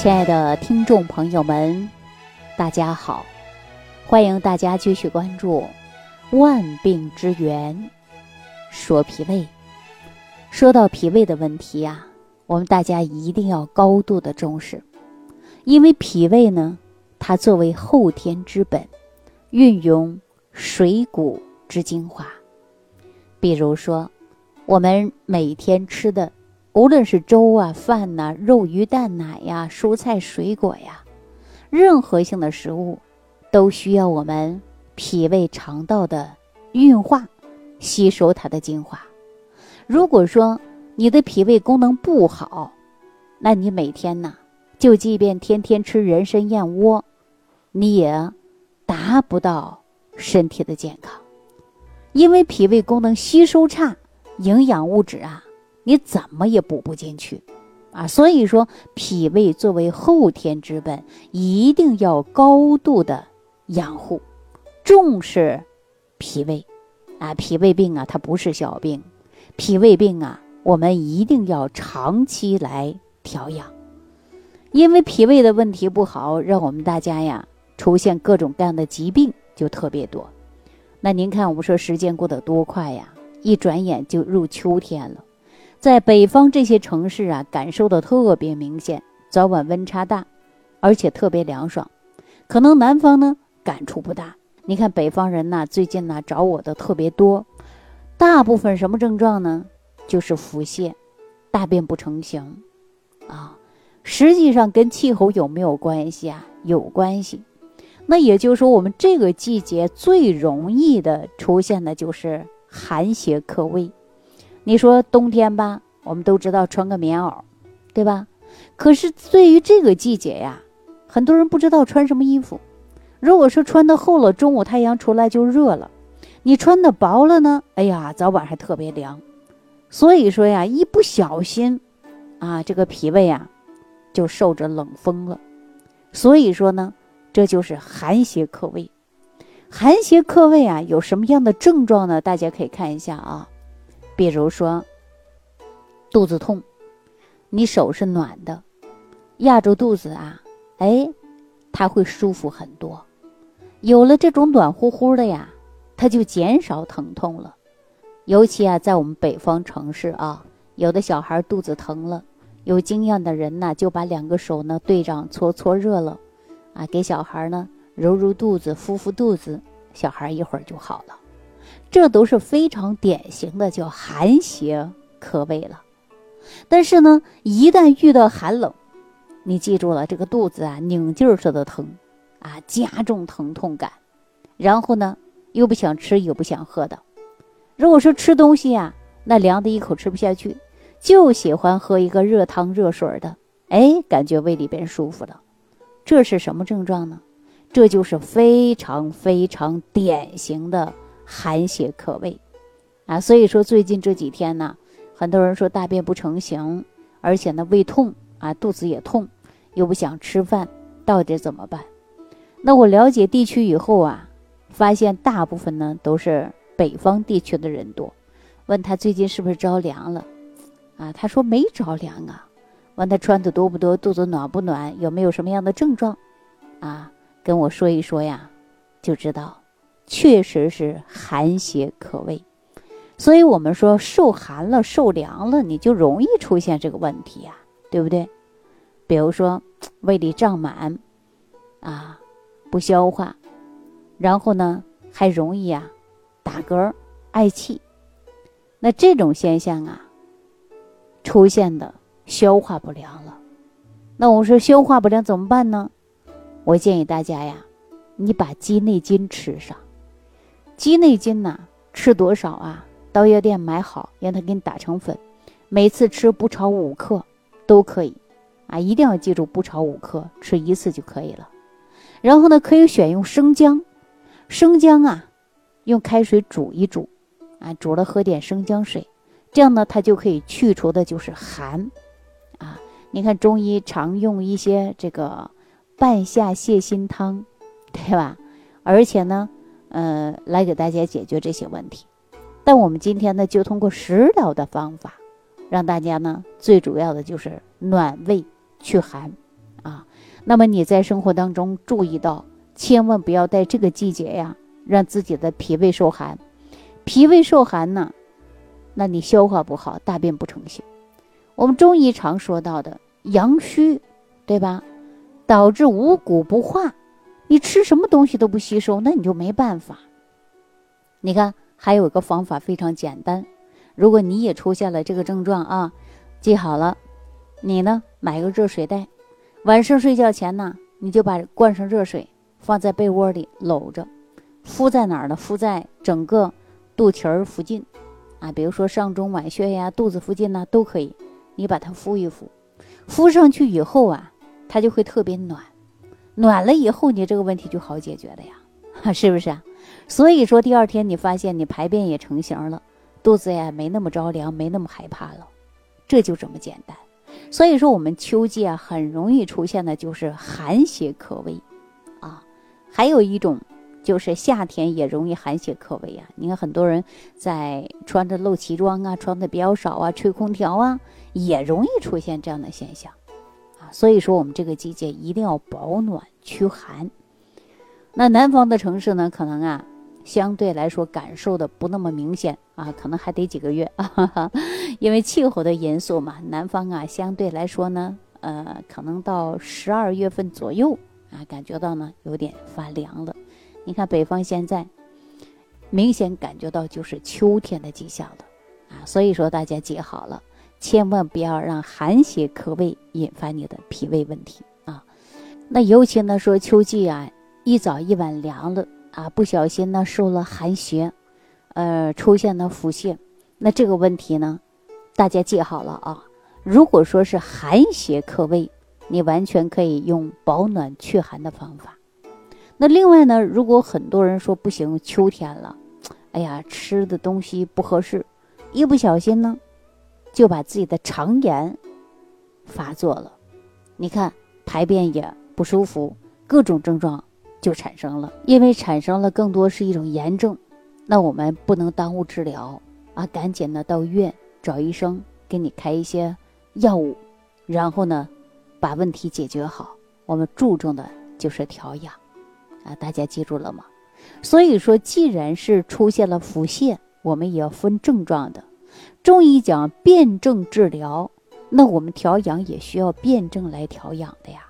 亲爱的听众朋友们，大家好！欢迎大家继续关注《万病之源》，说脾胃。说到脾胃的问题呀，我们大家一定要高度的重视，因为脾胃呢，它作为后天之本，运用水谷之精华。比如说，我们每天吃的。无论是粥啊、饭呐、肉、鱼、蛋、奶呀、蔬菜、水果呀，任何性的食物，都需要我们脾胃肠道的运化、吸收它的精华。如果说你的脾胃功能不好，那你每天呢，就即便天天吃人参燕窝，你也达不到身体的健康，因为脾胃功能吸收差，营养物质啊。你怎么也补不进去，啊，所以说脾胃作为后天之本，一定要高度的养护，重视脾胃，啊，脾胃病啊，它不是小病，脾胃病啊，我们一定要长期来调养，因为脾胃的问题不好，让我们大家呀出现各种各样的疾病就特别多。那您看，我们说时间过得多快呀，一转眼就入秋天了。在北方这些城市啊，感受的特别明显，早晚温差大，而且特别凉爽。可能南方呢感触不大。你看北方人呐，最近呢找我的特别多，大部分什么症状呢？就是腹泻、大便不成形啊。实际上跟气候有没有关系啊？有关系。那也就是说，我们这个季节最容易的出现的就是寒邪克胃。你说冬天吧，我们都知道穿个棉袄，对吧？可是对于这个季节呀，很多人不知道穿什么衣服。如果说穿的厚了，中午太阳出来就热了；你穿的薄了呢，哎呀，早晚还特别凉。所以说呀，一不小心，啊，这个脾胃啊，就受着冷风了。所以说呢，这就是寒邪克胃。寒邪克胃啊，有什么样的症状呢？大家可以看一下啊。比如说，肚子痛，你手是暖的，压住肚子啊，哎，它会舒服很多。有了这种暖乎乎的呀，它就减少疼痛了。尤其啊，在我们北方城市啊，有的小孩肚子疼了，有经验的人呢，就把两个手呢对上搓搓热了，啊，给小孩呢揉揉肚子，敷敷肚子，小孩一会儿就好了。这都是非常典型的叫寒邪克胃了，但是呢，一旦遇到寒冷，你记住了，这个肚子啊拧劲儿似的疼，啊加重疼痛感，然后呢又不想吃又不想喝的，如果说吃东西呀，那凉的一口吃不下去，就喜欢喝一个热汤热水的，哎，感觉胃里边舒服了，这是什么症状呢？这就是非常非常典型的。寒邪克胃，啊，所以说最近这几天呢，很多人说大便不成形，而且呢胃痛啊，肚子也痛，又不想吃饭，到底怎么办？那我了解地区以后啊，发现大部分呢都是北方地区的人多。问他最近是不是着凉了？啊，他说没着凉啊。问他穿的多不多，肚子暖不暖，有没有什么样的症状？啊，跟我说一说呀，就知道。确实是寒邪克胃，所以我们说受寒了、受凉了，你就容易出现这个问题呀，对不对？比如说胃里胀满，啊，不消化，然后呢还容易啊打嗝、嗳气，那这种现象啊出现的消化不良了。那我说消化不良怎么办呢？我建议大家呀，你把鸡内金吃上。鸡内金呐，吃多少啊？到药店买好，让他给你打成粉，每次吃不超五克，都可以，啊，一定要记住不超五克，吃一次就可以了。然后呢，可以选用生姜，生姜啊，用开水煮一煮，啊，煮了喝点生姜水，这样呢，它就可以去除的就是寒，啊，你看中医常用一些这个半夏泻心汤，对吧？而且呢。呃，来给大家解决这些问题，但我们今天呢，就通过食疗的方法，让大家呢，最主要的就是暖胃祛寒，啊。那么你在生活当中注意到，千万不要在这个季节呀，让自己的脾胃受寒。脾胃受寒呢，那你消化不好，大便不成形。我们中医常说到的阳虚，对吧？导致五谷不化，你吃什么东西都不吸收，那你就没办法。你看，还有一个方法非常简单，如果你也出现了这个症状啊，记好了，你呢买个热水袋，晚上睡觉前呢，你就把灌上热水，放在被窝里搂着，敷在哪儿呢？敷在整个肚脐儿附近，啊，比如说上中脘穴呀、肚子附近呢都可以。你把它敷一敷，敷上去以后啊，它就会特别暖，暖了以后你这个问题就好解决了呀，是不是啊？所以说第二天你发现你排便也成型了，肚子也没那么着凉，没那么害怕了，这就这么简单。所以说我们秋季啊很容易出现的就是寒邪克胃，啊，还有一种。就是夏天也容易寒邪克胃啊！你看很多人在穿着露脐装啊，穿的比较少啊，吹空调啊，也容易出现这样的现象。所以说我们这个季节一定要保暖驱寒。那南方的城市呢，可能啊相对来说感受的不那么明显啊，可能还得几个月啊，因为气候的因素嘛。南方啊相对来说呢，呃，可能到十二月份左右啊，感觉到呢有点发凉了。你看北方现在明显感觉到就是秋天的迹象了啊，所以说大家记好了，千万不要让寒邪克胃，引发你的脾胃问题啊。那尤其呢说秋季啊，一早一晚凉了啊，不小心呢受了寒邪，呃，出现了腹泻，那这个问题呢，大家记好了啊。如果说是寒邪克胃，你完全可以用保暖祛寒的方法。那另外呢，如果很多人说不行，秋天了，哎呀，吃的东西不合适，一不小心呢，就把自己的肠炎发作了。你看排便也不舒服，各种症状就产生了。因为产生了更多是一种炎症，那我们不能耽误治疗啊，赶紧的到医院找医生给你开一些药物，然后呢，把问题解决好。我们注重的就是调养。啊，大家记住了吗？所以说，既然是出现了腹泻，我们也要分症状的。中医讲辩证治疗，那我们调养也需要辩证来调养的呀。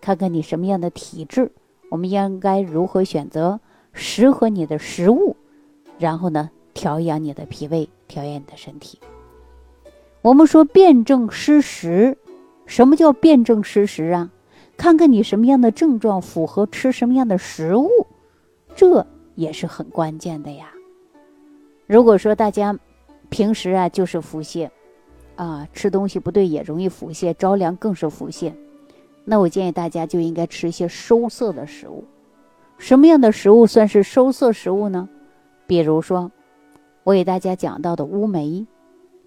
看看你什么样的体质，我们应该如何选择适合你的食物，然后呢，调养你的脾胃，调养你的身体。我们说辩证失食，什么叫辩证失食啊？看看你什么样的症状符合吃什么样的食物，这也是很关键的呀。如果说大家平时啊就是腹泻，啊吃东西不对也容易腹泻，着凉更是腹泻，那我建议大家就应该吃一些收涩的食物。什么样的食物算是收涩食物呢？比如说我给大家讲到的乌梅，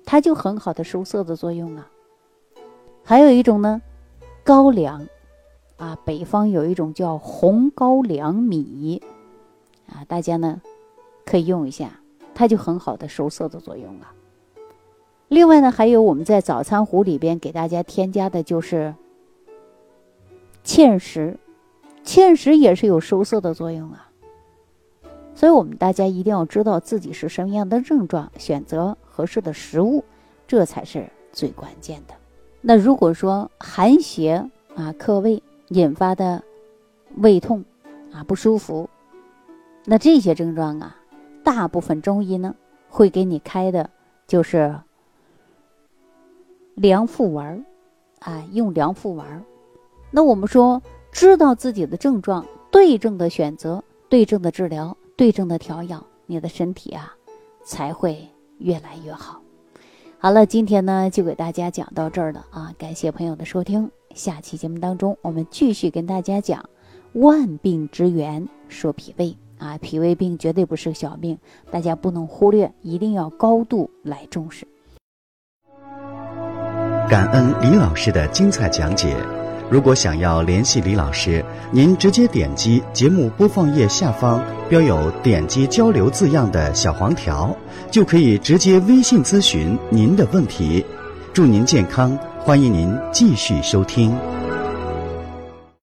它就很好的收涩的作用啊。还有一种呢，高粱。啊，北方有一种叫红高粱米，啊，大家呢可以用一下，它就很好的收涩的作用啊。另外呢，还有我们在早餐壶里边给大家添加的就是芡实，芡实也是有收涩的作用啊。所以我们大家一定要知道自己是什么样的症状，选择合适的食物，这才是最关键的。那如果说寒邪啊克胃，引发的胃痛啊不舒服，那这些症状啊，大部分中医呢会给你开的就是凉附丸啊，用凉附丸那我们说，知道自己的症状，对症的选择，对症的治疗，对症的调养，你的身体啊才会越来越好。好了，今天呢就给大家讲到这儿了啊，感谢朋友的收听。下期节目当中，我们继续跟大家讲万病之源，说脾胃啊，脾胃病绝对不是小病，大家不能忽略，一定要高度来重视。感恩李老师的精彩讲解。如果想要联系李老师，您直接点击节目播放页下方标有“点击交流”字样的小黄条，就可以直接微信咨询您的问题。祝您健康！欢迎您继续收听。